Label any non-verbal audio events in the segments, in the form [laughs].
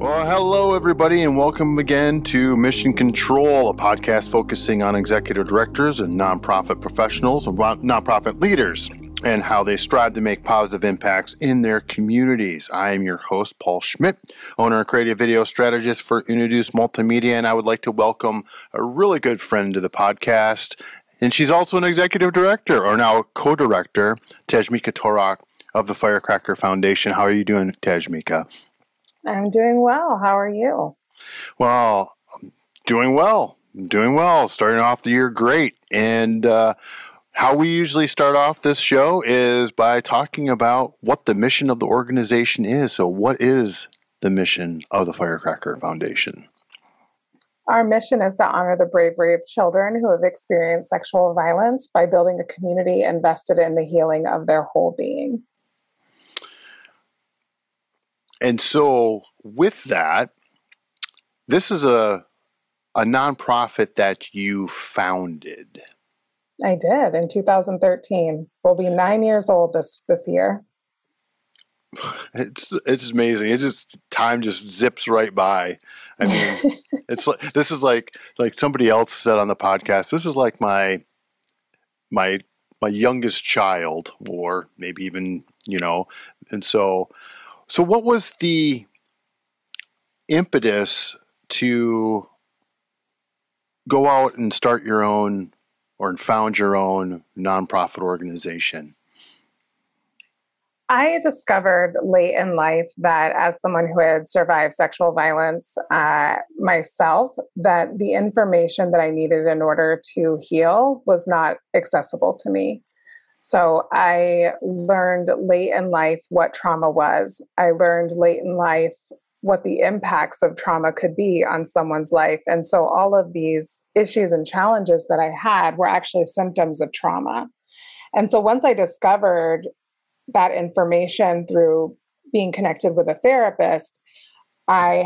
Well, hello, everybody, and welcome again to Mission Control, a podcast focusing on executive directors and nonprofit professionals and nonprofit leaders and how they strive to make positive impacts in their communities. I am your host, Paul Schmidt, owner and creative video strategist for Introduce Multimedia, and I would like to welcome a really good friend to the podcast. And she's also an executive director, or now co director, Tashmica Torok of the Firecracker Foundation. How are you doing, Tashmica? I'm doing well. How are you? Well, doing well. Doing well. Starting off the year great. And uh, how we usually start off this show is by talking about what the mission of the organization is. So, what is the mission of the Firecracker Foundation? Our mission is to honor the bravery of children who have experienced sexual violence by building a community invested in the healing of their whole being. And so, with that, this is a a nonprofit that you founded. I did in 2013. We'll be nine years old this this year. It's it's amazing. It just time just zips right by. I mean, [laughs] it's like this is like like somebody else said on the podcast. This is like my my my youngest child, or maybe even you know. And so so, what was the impetus to go out and start your own or found your own nonprofit organization? I discovered late in life that, as someone who had survived sexual violence uh, myself, that the information that I needed in order to heal was not accessible to me. So I learned late in life what trauma was. I learned late in life what the impacts of trauma could be on someone's life. And so all of these issues and challenges that I had were actually symptoms of trauma. And so once I discovered that information through being connected with a therapist, I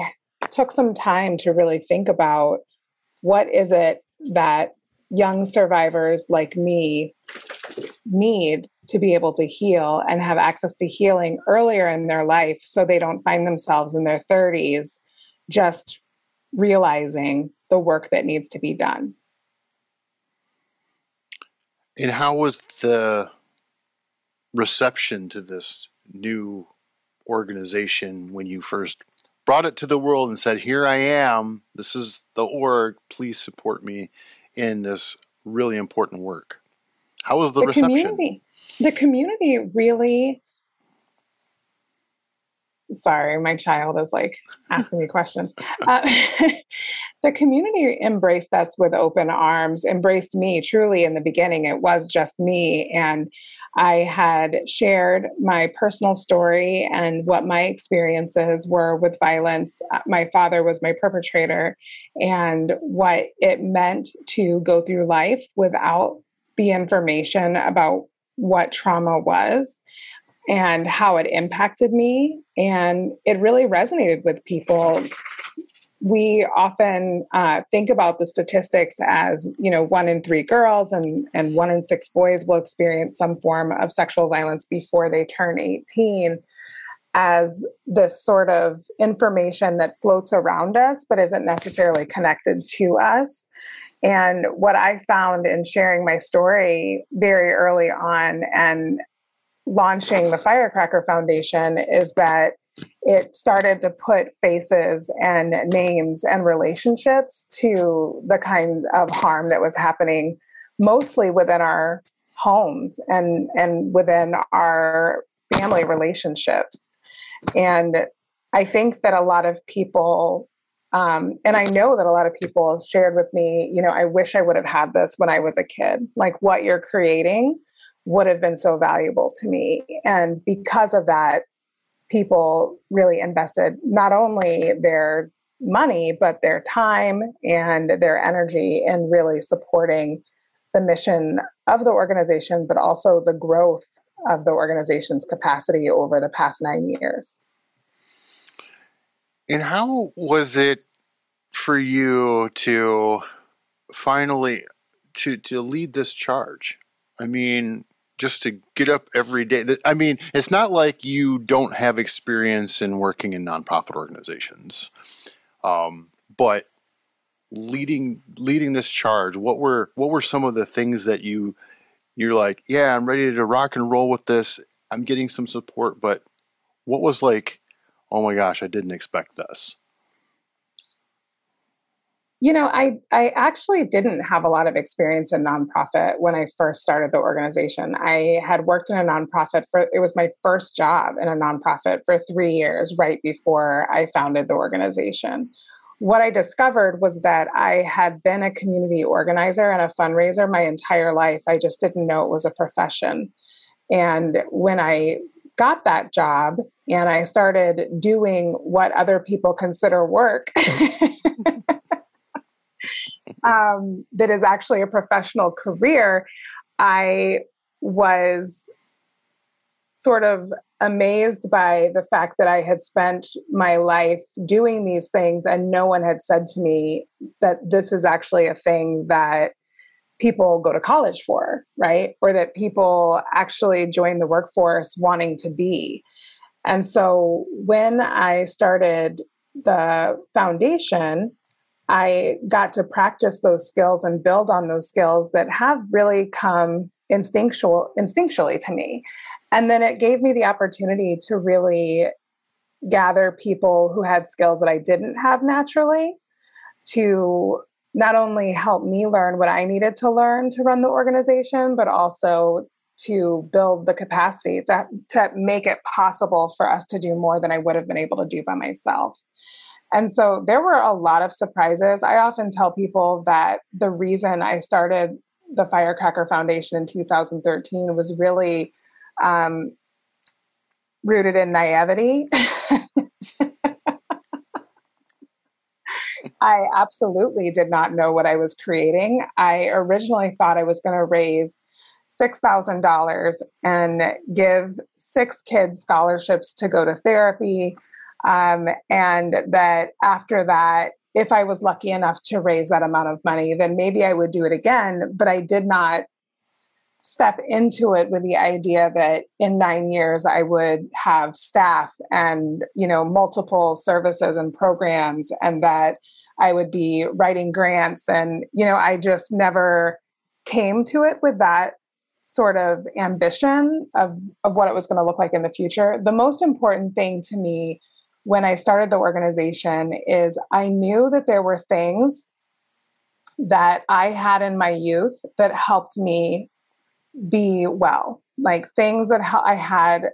took some time to really think about what is it that young survivors like me need to be able to heal and have access to healing earlier in their life so they don't find themselves in their 30s just realizing the work that needs to be done. And how was the reception to this new organization when you first brought it to the world and said, Here I am, this is the org, please support me in this really important work? How was the, the reception? Community, the community really. Sorry, my child is like asking me questions. [laughs] Uh, [laughs] the community embraced us with open arms, embraced me truly in the beginning. It was just me. And I had shared my personal story and what my experiences were with violence. Uh, my father was my perpetrator, and what it meant to go through life without the information about what trauma was and how it impacted me. And it really resonated with people we often uh, think about the statistics as you know one in three girls and and one in six boys will experience some form of sexual violence before they turn 18 as this sort of information that floats around us but isn't necessarily connected to us and what i found in sharing my story very early on and launching the firecracker foundation is that it started to put faces and names and relationships to the kind of harm that was happening mostly within our homes and and within our family relationships. And i think that a lot of people um, and i know that a lot of people shared with me you know i wish i would have had this when i was a kid like what you're creating would have been so valuable to me and because of that people really invested not only their money, but their time and their energy in really supporting the mission of the organization, but also the growth of the organization's capacity over the past nine years. And how was it for you to finally to to lead this charge? I mean, just to get up every day. I mean, it's not like you don't have experience in working in nonprofit organizations, um, but leading leading this charge, what were what were some of the things that you you're like, yeah, I'm ready to rock and roll with this. I'm getting some support, but what was like, oh my gosh, I didn't expect this. You know, I I actually didn't have a lot of experience in nonprofit when I first started the organization. I had worked in a nonprofit for it was my first job in a nonprofit for 3 years right before I founded the organization. What I discovered was that I had been a community organizer and a fundraiser my entire life. I just didn't know it was a profession. And when I got that job and I started doing what other people consider work, [laughs] um, that is actually a professional career, I was sort of amazed by the fact that I had spent my life doing these things and no one had said to me that this is actually a thing that people go to college for, right? Or that people actually join the workforce wanting to be. And so when I started the foundation, I got to practice those skills and build on those skills that have really come instinctual instinctually to me. And then it gave me the opportunity to really gather people who had skills that I didn't have naturally to not only help me learn what I needed to learn to run the organization, but also to build the capacity to, to make it possible for us to do more than I would have been able to do by myself. And so there were a lot of surprises. I often tell people that the reason I started the Firecracker Foundation in 2013 was really um, rooted in naivety. [laughs] I absolutely did not know what I was creating. I originally thought I was going to raise $6,000 and give six kids scholarships to go to therapy um, and that after that, if I was lucky enough to raise that amount of money, then maybe I would do it again. But I did not step into it with the idea that in nine years I would have staff and you know multiple services and programs and that I would be writing grants and you know I just never came to it with that sort of ambition of of what it was going to look like in the future. The most important thing to me when I started the organization is I knew that there were things that I had in my youth that helped me be well, like things that I had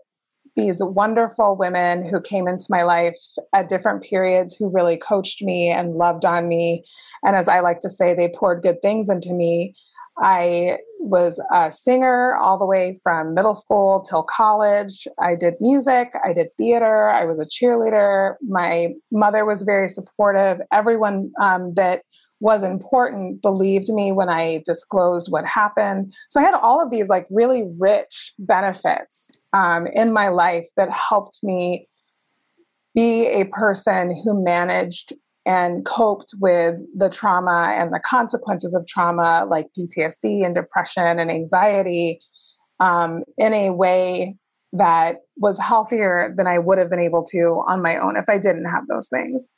these wonderful women who came into my life at different periods who really coached me and loved on me. And as I like to say, they poured good things into me. I was a singer all the way from middle school till college. I did music, I did theater, I was a cheerleader. My mother was very supportive. Everyone um, that was important believed me when I disclosed what happened. So I had all of these like really rich benefits um, in my life that helped me be a person who managed and coped with the trauma and the consequences of trauma, like PTSD and depression and anxiety, um, in a way that was healthier than I would have been able to on my own if I didn't have those things.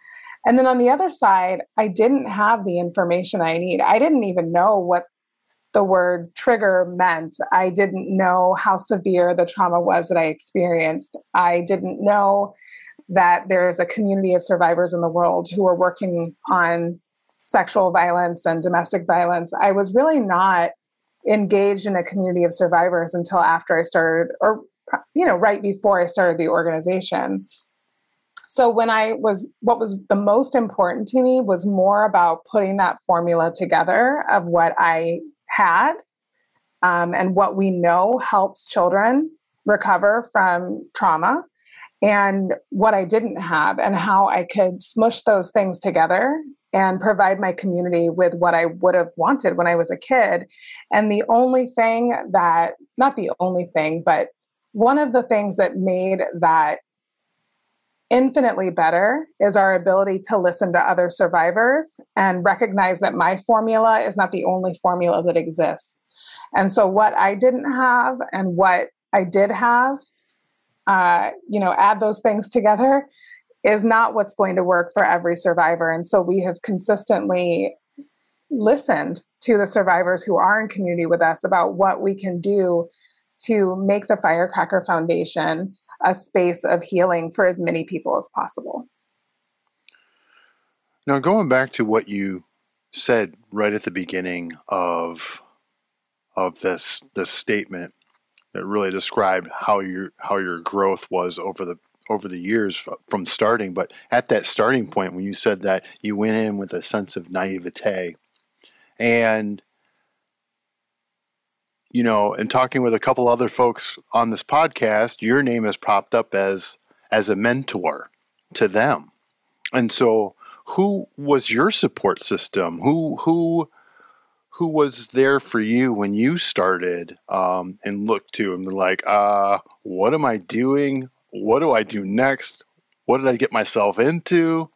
And then on the other side, I didn't have the information I need. I didn't even know what the word trigger meant. I didn't know how severe the trauma was that I experienced. I didn't know that there's a community of survivors in the world who are working on sexual violence and domestic violence. I was really not engaged in a community of survivors until after I started, or, you know, right before I started the organization. So when I was, what was the most important to me was more about putting that formula together of what I had um, and what we know helps children recover from trauma and what I didn't have, and how I could smush those things together and provide my community with what I would have wanted when I was a kid. And the only thing that, not the only thing, but one of the things that made that infinitely better is our ability to listen to other survivors and recognize that my formula is not the only formula that exists. And so, what I didn't have and what I did have, uh, you know, add those things together is not what's going to work for every survivor. And so, we have consistently listened to the survivors who are in community with us about what we can do to make the Firecracker Foundation a space of healing for as many people as possible. Now, going back to what you said right at the beginning of of this this statement that really described how your how your growth was over the over the years from starting but at that starting point when you said that you went in with a sense of naivete and you know and talking with a couple other folks on this podcast your name has popped up as as a mentor to them and so who was your support system? Who who who was there for you when you started um, and looked to and like, uh, what am I doing? What do I do next? What did I get myself into?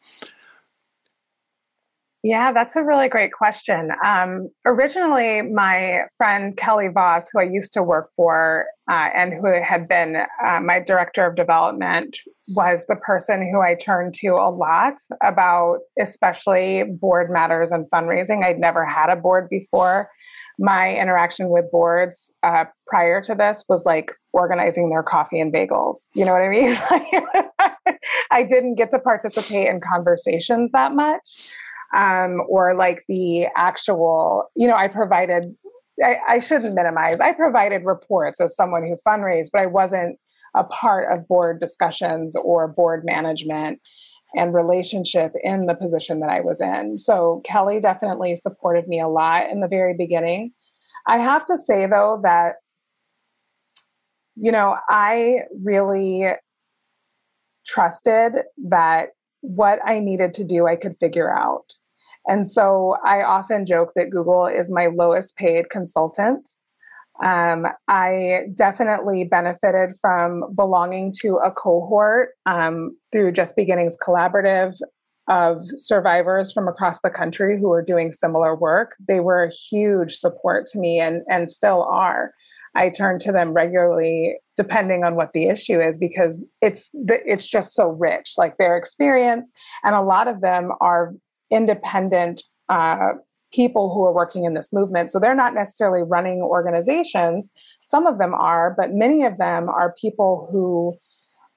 Yeah, that's a really great question. Um, originally, my friend Kelly Voss, who I used to work for uh, and who had been uh, my director of development, was the person who I turned to a lot about, especially board matters and fundraising. I'd never had a board before. My interaction with boards uh, prior to this was like organizing their coffee and bagels. You know what I mean? [laughs] I didn't get to participate in conversations that much um, or like the actual, you know, I provided, I, I shouldn't minimize, I provided reports as someone who fundraised, but I wasn't a part of board discussions or board management and relationship in the position that I was in. So Kelly definitely supported me a lot in the very beginning. I have to say though that you know, I really trusted that what I needed to do, I could figure out. And so I often joke that Google is my lowest paid consultant. Um, I definitely benefited from belonging to a cohort um, through Just Beginnings Collaborative of survivors from across the country who are doing similar work. They were a huge support to me and, and still are. I turn to them regularly, depending on what the issue is, because it's it's just so rich, like their experience, and a lot of them are independent uh, people who are working in this movement. So they're not necessarily running organizations. Some of them are, but many of them are people who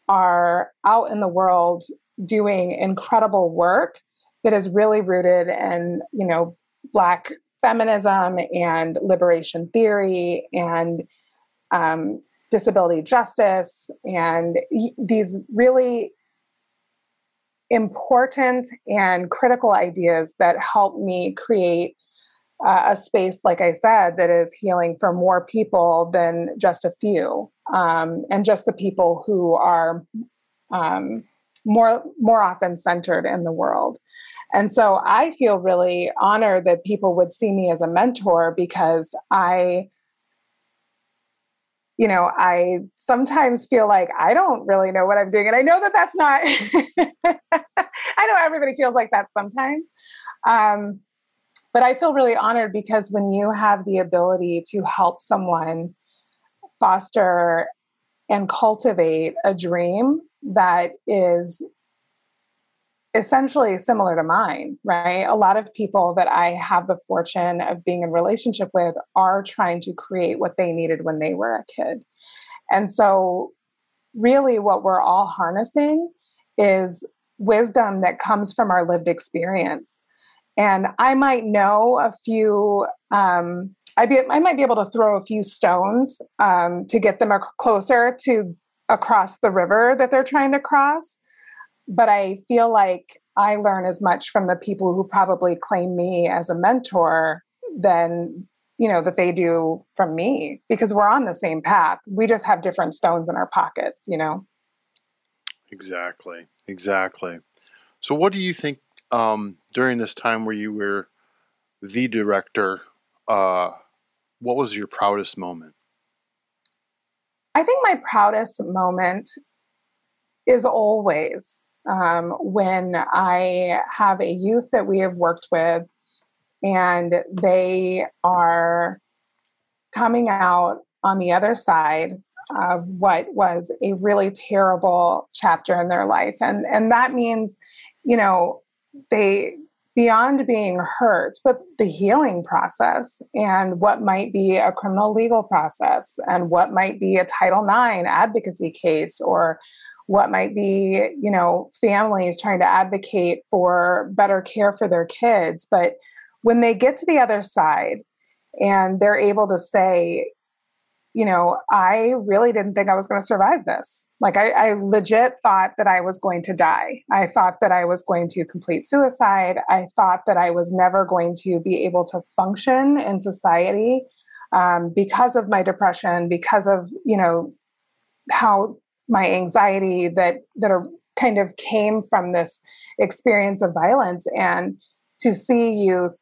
are out in the world doing incredible work that is really rooted in, you know, Black feminism and liberation theory and um, disability justice and these really important and critical ideas that help me create uh, a space, like I said, that is healing for more people than just a few, um, and just the people who are um, more more often centered in the world. And so I feel really honored that people would see me as a mentor because I you know, I sometimes feel like I don't really know what I'm doing. And I know that that's not, [laughs] I know everybody feels like that sometimes. Um, but I feel really honored because when you have the ability to help someone foster and cultivate a dream that is essentially similar to mine, right? A lot of people that I have the fortune of being in relationship with are trying to create what they needed when they were a kid. And so really what we're all harnessing is wisdom that comes from our lived experience. And I might know a few um, I, be, I might be able to throw a few stones um, to get them closer to across the river that they're trying to cross. But I feel like I learn as much from the people who probably claim me as a mentor than you know that they do from me because we're on the same path. We just have different stones in our pockets you know? Exactly. Exactly. So what do you think um, during this time where you were the director uh, what was your proudest moment i think my proudest moment is always um, when I have a youth that we have worked with and they are coming out on the other side of what was a really terrible chapter in their life. And and that means you know they beyond being hurt but the healing process and what might be a criminal legal process and what might be a title ix advocacy case or what might be you know families trying to advocate for better care for their kids. But when they get to the other side and they're able to say you know, I really didn't think I was going to survive this. Like, I, I, legit thought that I was going to die. I thought that I was going to complete suicide. I thought that I was never going to be able to function in society um, because of my depression, because of, you know, how my anxiety that, that are kind of came from this experience of violence. And to see youth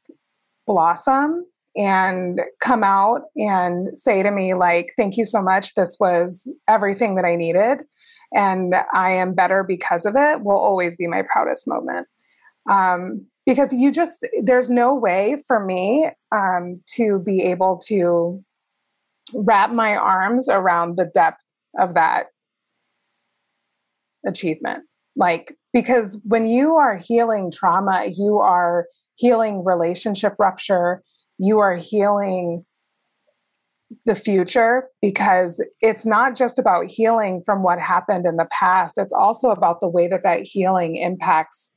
blossom and come out and say to me like thank you so much. This was everything that i needed and i am better because of it will always be my proudest moment. Um, because you just there's no way for me um, to be able to wrap my arms around the depth of that achievement. Like because when you are healing trauma you are healing relationship rupture you are healing the future because it's not just about healing from what happened in the past. It's also about the way that that healing impacts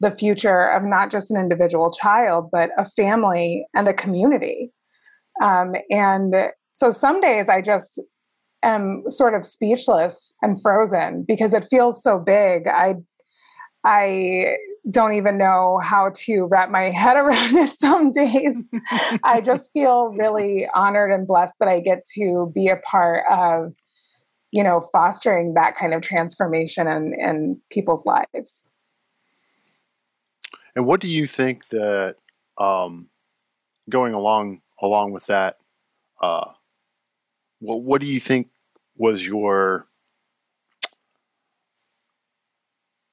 the future of not just an individual child but a family and a community. Um, and so some days i just am sort of speechless and frozen because it feels so big. I i don't even know how to wrap my head around [laughs] it some days. I just feel really honored and blessed that I get to be a part of, you know, fostering that kind of transformation in, in people's lives. And what do you think that um, going along along with that, uh, what what do you think was your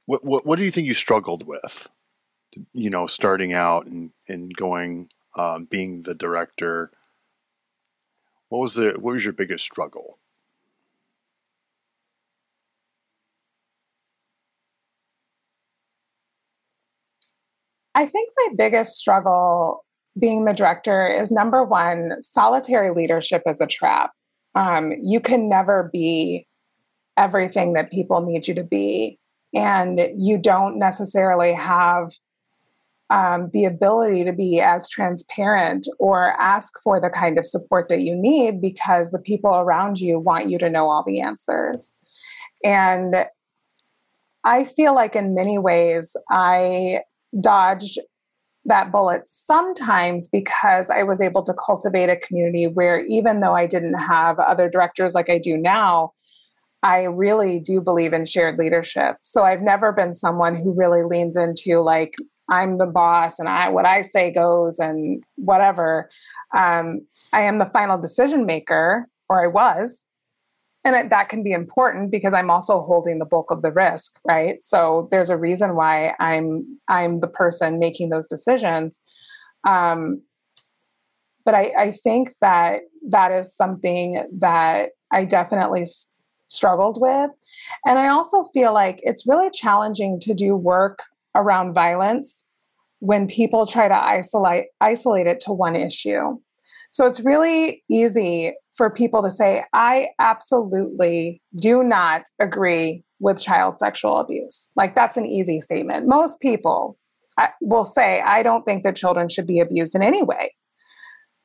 What, what, what do you think you struggled with? You know, starting out and, and going, um, being the director. What was the what was your biggest struggle? I think my biggest struggle being the director is number one, solitary leadership is a trap. Um, you can never be everything that people need you to be and you don't necessarily have um, the ability to be as transparent or ask for the kind of support that you need because the people around you want you to know all the answers. And I feel like in many ways I dodged that bullet sometimes because I was able to cultivate a community where even though I didn't have other directors like I do now, I really do believe in shared leadership. So I've never been someone who really leans into like I'm the boss and I what I say goes and whatever. Um, I am the final decision maker, or I was, and it, that can be important because I'm also holding the bulk of the risk, right? So there's a reason why I'm I'm the person making those decisions. Um, but I, I think that that is something that I definitely struggled with. And I also feel like it's really challenging to do work around violence when people try to isolate isolate it to one issue. So it's really easy for people to say I absolutely do not agree with child sexual abuse. Like that's an easy statement. Most people will say I don't think that children should be abused in any way.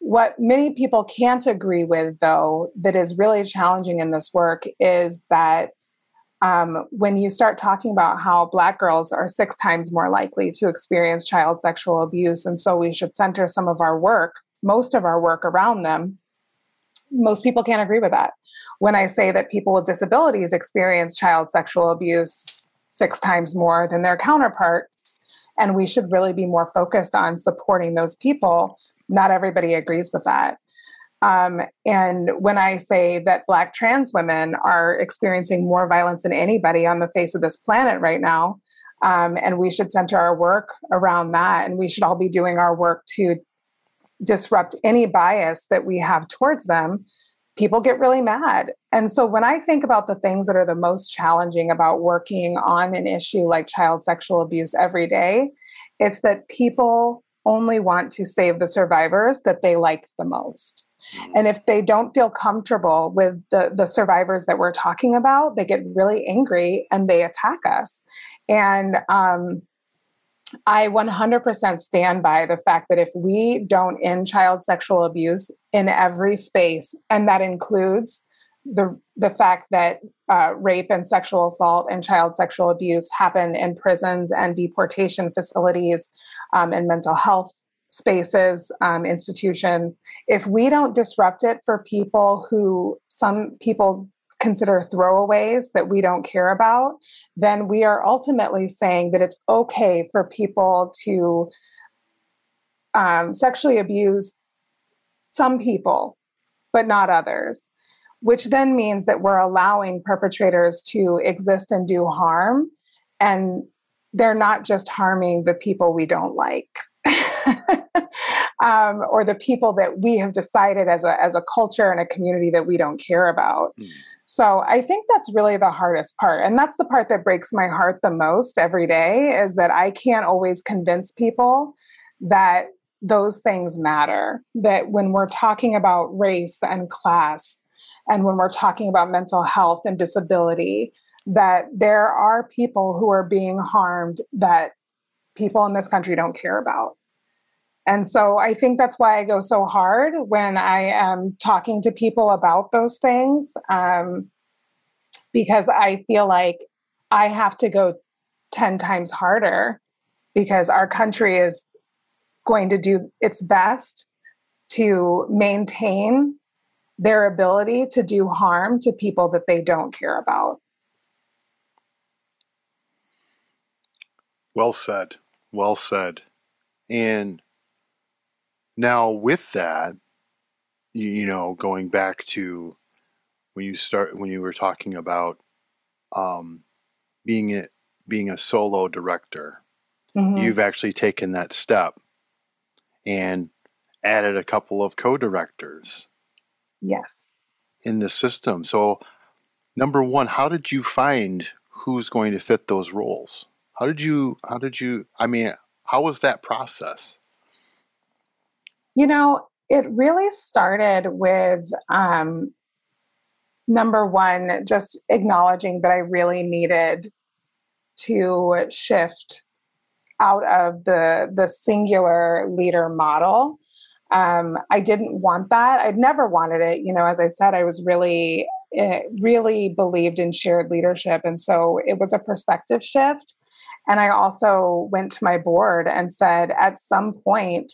What many people can't agree with, though, that is really challenging in this work is that um, when you start talking about how Black girls are six times more likely to experience child sexual abuse, and so we should center some of our work, most of our work around them, most people can't agree with that. When I say that people with disabilities experience child sexual abuse six times more than their counterparts, and we should really be more focused on supporting those people not everybody agrees with that. Um, and when I say that Black trans women are experiencing more violence than anybody on the face of this planet right now, um, and we should center our work around that, and we should all be doing our work to disrupt any bias that we have towards them, people get really mad. And so when I think about the things that are the most challenging about working on an issue like child sexual abuse every day, it's that people only want to save the survivors that they like the most. Mm-hmm. And if they don't feel comfortable with the, the survivors that we're talking about, they get really angry and they attack us. And um, I 100% stand by the fact that if we don't end child sexual abuse in every space, and that includes the the fact that uh, rape and sexual assault and child sexual abuse happen in prisons and deportation facilities um, and mental health spaces, um, institutions. If we don't disrupt it for people who some people consider throwaways that we don't care about, then we are ultimately saying that it's okay for people to um, sexually abuse some people, but not others, which then means that we're allowing perpetrators to exist and do harm. And they're not just harming the people we don't like. [laughs] um, or the people that we have decided as a, as a culture and a community that we don't care about. Mm. So I think that's really the hardest part. And that's the part that breaks my heart the most every day is that I can't always convince people that those things matter. That when we're talking about race and class, and when we're talking about mental health and disability, that there are people who are being harmed that people in this country don't care about. And so I think that's why I go so hard when I am talking to people about those things, um, because I feel like I have to go 10 times harder because our country is going to do its best to maintain their ability to do harm to people that they don't care about. Well said. Well said. And now, with that, you, you know, going back to when you start when you were talking about um, being a, being a solo director, mm-hmm. you've actually taken that step and added a couple of co-directors. Yes. In the system. So, number one, how did you find who's going to fit those roles? How did you? How did you? I mean, how was that process? You know, it really started with um, number one, just acknowledging that I really needed to shift out of the the singular leader model. Um, I didn't want that. I'd never wanted it. You know, as I said, I was really, eh, really believed in shared leadership, and so it was a perspective shift. And I also went to my board and said, at some point,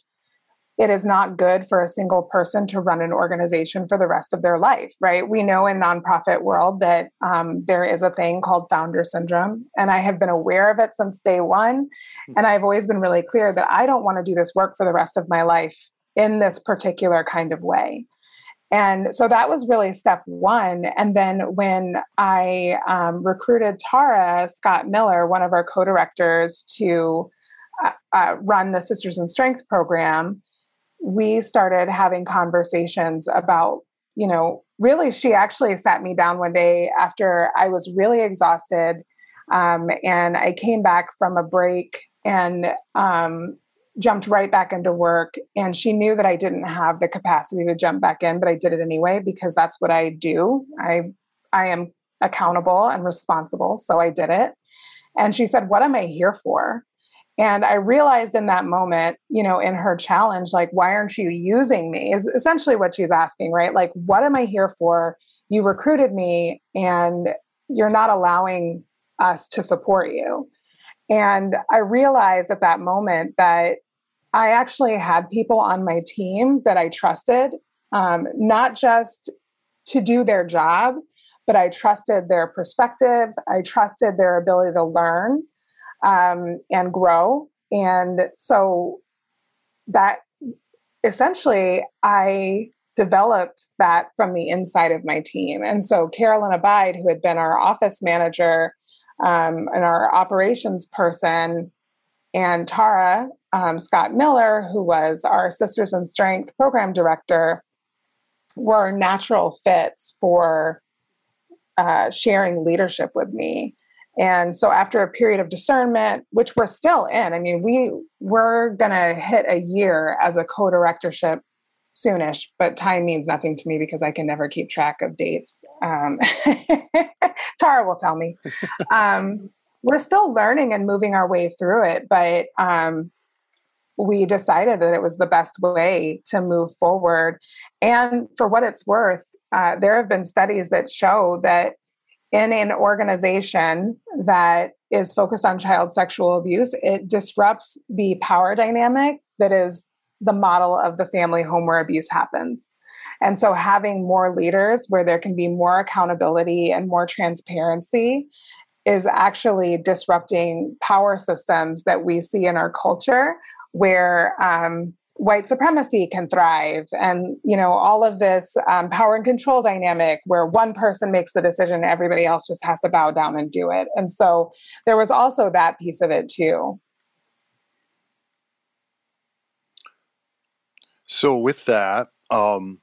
it is not good for a single person to run an organization for the rest of their life right we know in nonprofit world that um, there is a thing called founder syndrome and i have been aware of it since day one and i've always been really clear that i don't want to do this work for the rest of my life in this particular kind of way and so that was really step one. And then when I um, recruited Tara Scott Miller, one of our co directors, to uh, uh, run the Sisters in Strength program, we started having conversations about, you know, really, she actually sat me down one day after I was really exhausted. Um, and I came back from a break and um, jumped right back into work. And she knew that I didn't have the capacity to jump back in, but I did it anyway because that's what I do. I I am accountable and responsible, so I did it. And she said, "What am I here for?" And I realized in that moment, you know, in her challenge, like, why aren't you using me? Is essentially what she's asking, right? Like, what am I here for? You recruited me and you're not allowing us to support you. And I realized at that moment that I actually had people on my team that I trusted, um, not just to do their job, but I trusted their perspective. I trusted their ability to learn um, and grow. And so that essentially, I developed that from the inside of my team. And so Carolyn Abide, who had been our office manager um, and our operations person, and Tara um, Scott Miller, who was our Sisters in Strength program director, were natural fits for uh, sharing leadership with me. And so after a period of discernment, which we're still in, I mean, we we're gonna hit a year as a co-directorship soonish, but time means nothing to me because I can never keep track of dates. Um, [laughs] Tara will tell me. [laughs] Um, we're still learning and moving our way through it, but um, we decided that it was the best way to move forward. And for what it's worth, uh, there have been studies that show that in an organization that is focused on child sexual abuse, it disrupts the power dynamic that is the model of the family home where abuse happens. And so having more leaders where there can be more accountability and more transparency is actually disrupting power systems that we see in our culture where um, white supremacy can thrive. And you know all of this um, power and control dynamic where one person makes the decision everybody else just has to bow down and do it. And so there was also that piece of it too. So with that um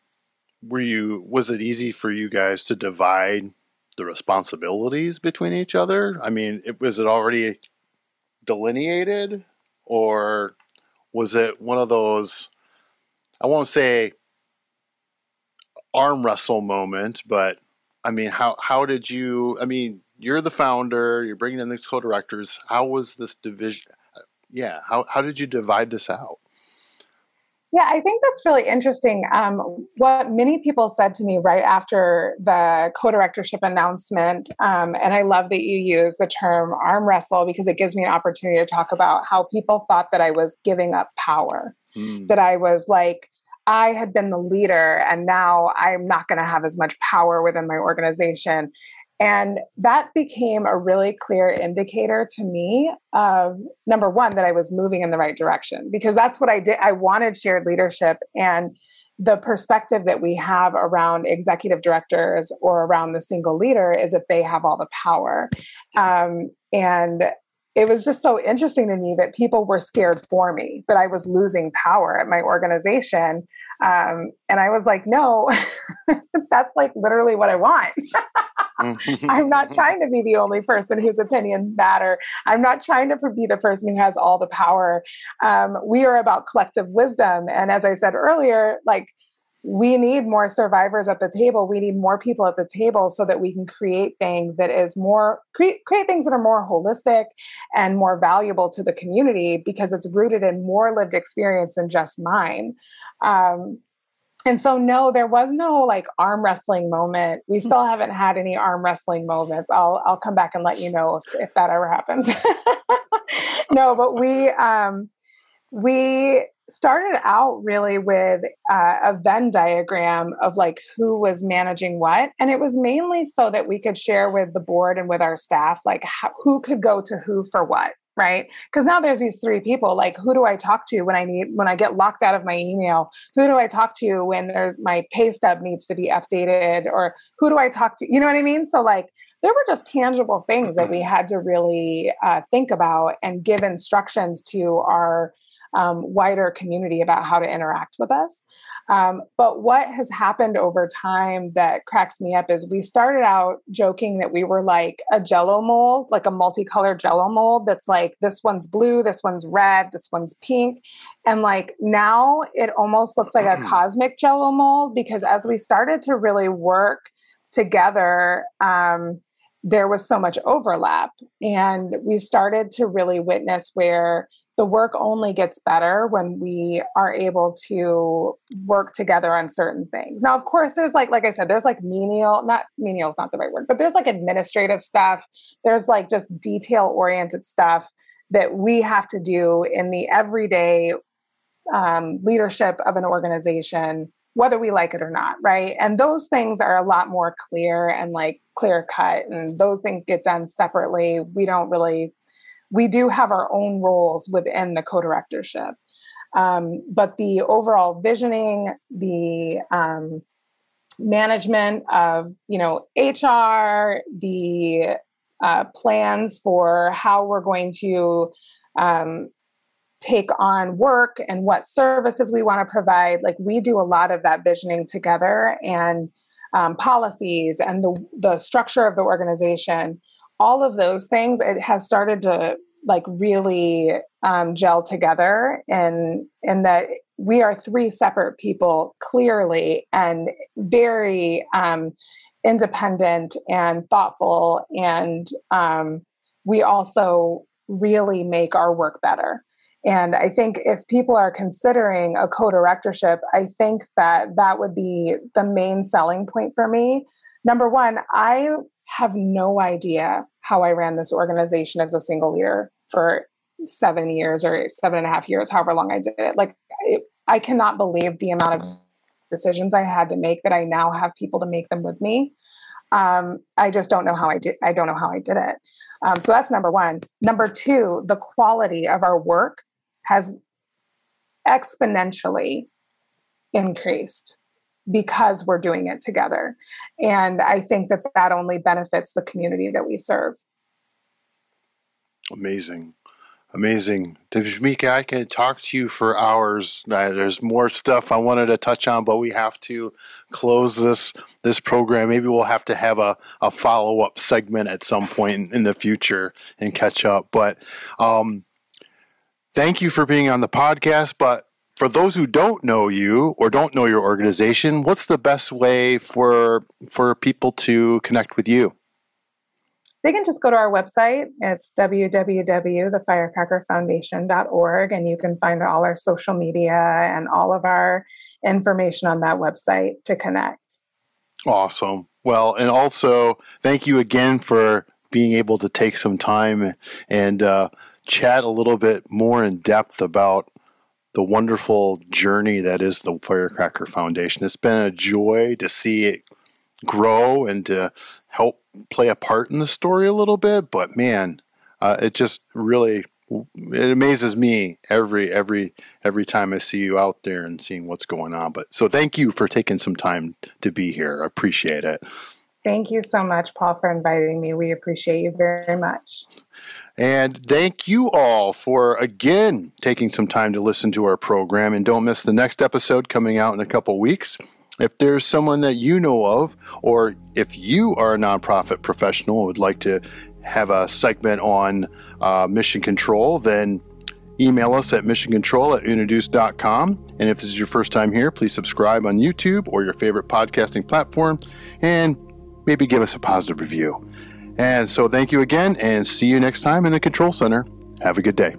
were you was it easy for you guys to divide the responsibilities between each other? I mean it, was it already delineated or was it one of those I won't say arm wrestle moment, but I mean how how did you I mean you're the founder, you're bringing in these co-directors. How was this division yeah, how how did you divide this out? Yeah, I think that's really interesting. Um, what many people said to me right after the co directorship announcement, um, and I love that you use the term arm wrestle because it gives me an opportunity to talk about how people thought that I was giving up power, mm. that I was like, I had been the leader and now I'm not going to have as much power within my organization. And that became a really clear indicator to me of number one, that I was moving in the right direction because that's what I did. I wanted shared leadership and the perspective that we have around executive directors or around the single leader is that they have all the power. Um, and it was just so interesting to me that people were scared for me that I was losing power at my organization. Um, and I was like, no, [laughs] that's like literally what I want. [laughs] I'm not [laughs] trying to be the only person whose opinions matter. I'm not trying to be the person who has all the power. Um, we are about collective wisdom. And as I said earlier, like we need more survivors at the table. We need more people at the table so that we can create things that is more create, create things that are more holistic and more valuable to the community because it's rooted in more lived experience than just mine. Um, and so no there was no like arm wrestling moment we still [laughs] haven't had any arm wrestling moments i'll i'll come back and let you know if, if that ever happens [laughs] no but we um we started out really with uh, a venn diagram of like who was managing what and it was mainly so that we could share with the board and with our staff like how, who could go to who for what right? Because now there's these three people like who do i talk to when i need when i get locked out of my email? Who do i talk to when there's my pay stub needs to be updated? Or who do i talk to? You know what i mean? So like there were just tangible things that we had to really uh, think about and give instructions to our um, wider community about how to interact with us. Um, but what has happened over time that cracks me up is we started out joking that we were like a jello mold, like a multicolored jello mold that's like this one's blue, this one's red, this one's pink. And like now it almost looks like a [clears throat] cosmic jello mold because as we started to really work together, um, there was so much overlap. And we started to really witness where the work only gets better when we are able to work together on certain things. Now, of course, there's like, like I said, there's like menial, not menial is not the right word, but there's like administrative stuff. There's like just detail oriented stuff that we have to do in the everyday um, leadership of an organization, whether we like it or not, right? And those things are a lot more clear and like clear cut, and those things get done separately. We don't really we do have our own roles within the co-directorship. Um, but the overall visioning, the um, management of you know HR, the uh, plans for how we're going to um, take on work and what services we want to provide. Like we do a lot of that visioning together and um, policies and the the structure of the organization. All of those things it has started to like really um, gel together and and that we are three separate people clearly and very um, independent and thoughtful and um, we also really make our work better and I think if people are considering a co directorship, I think that that would be the main selling point for me. Number one, I have no idea how I ran this organization as a single leader for seven years or seven and a half years, however long I did it. Like, I cannot believe the amount of decisions I had to make that I now have people to make them with me. Um, I just don't know how I did. I don't know how I did it. Um, so that's number one. Number two, the quality of our work has exponentially increased because we're doing it together. And I think that that only benefits the community that we serve. Amazing. Amazing. Tashmica, I can talk to you for hours. There's more stuff I wanted to touch on, but we have to close this this program. Maybe we'll have to have a, a follow up segment at some point in the future and catch up. But um, thank you for being on the podcast. But for those who don't know you or don't know your organization, what's the best way for for people to connect with you? They can just go to our website. It's www.thefirecrackerfoundation.org, and you can find all our social media and all of our information on that website to connect. Awesome. Well, and also thank you again for being able to take some time and uh, chat a little bit more in depth about the wonderful journey that is the Firecracker Foundation. It's been a joy to see it grow and to help play a part in the story a little bit. But man, uh, it just really it amazes me every every every time I see you out there and seeing what's going on. But so thank you for taking some time to be here. I appreciate it. Thank you so much, Paul, for inviting me. We appreciate you very much. And thank you all for again taking some time to listen to our program. And don't miss the next episode coming out in a couple weeks. If there's someone that you know of, or if you are a nonprofit professional and would like to have a segment on uh, mission control, then email us at missioncontrol at. And if this is your first time here, please subscribe on YouTube or your favorite podcasting platform and maybe give us a positive review. And so thank you again and see you next time in the Control Center. Have a good day.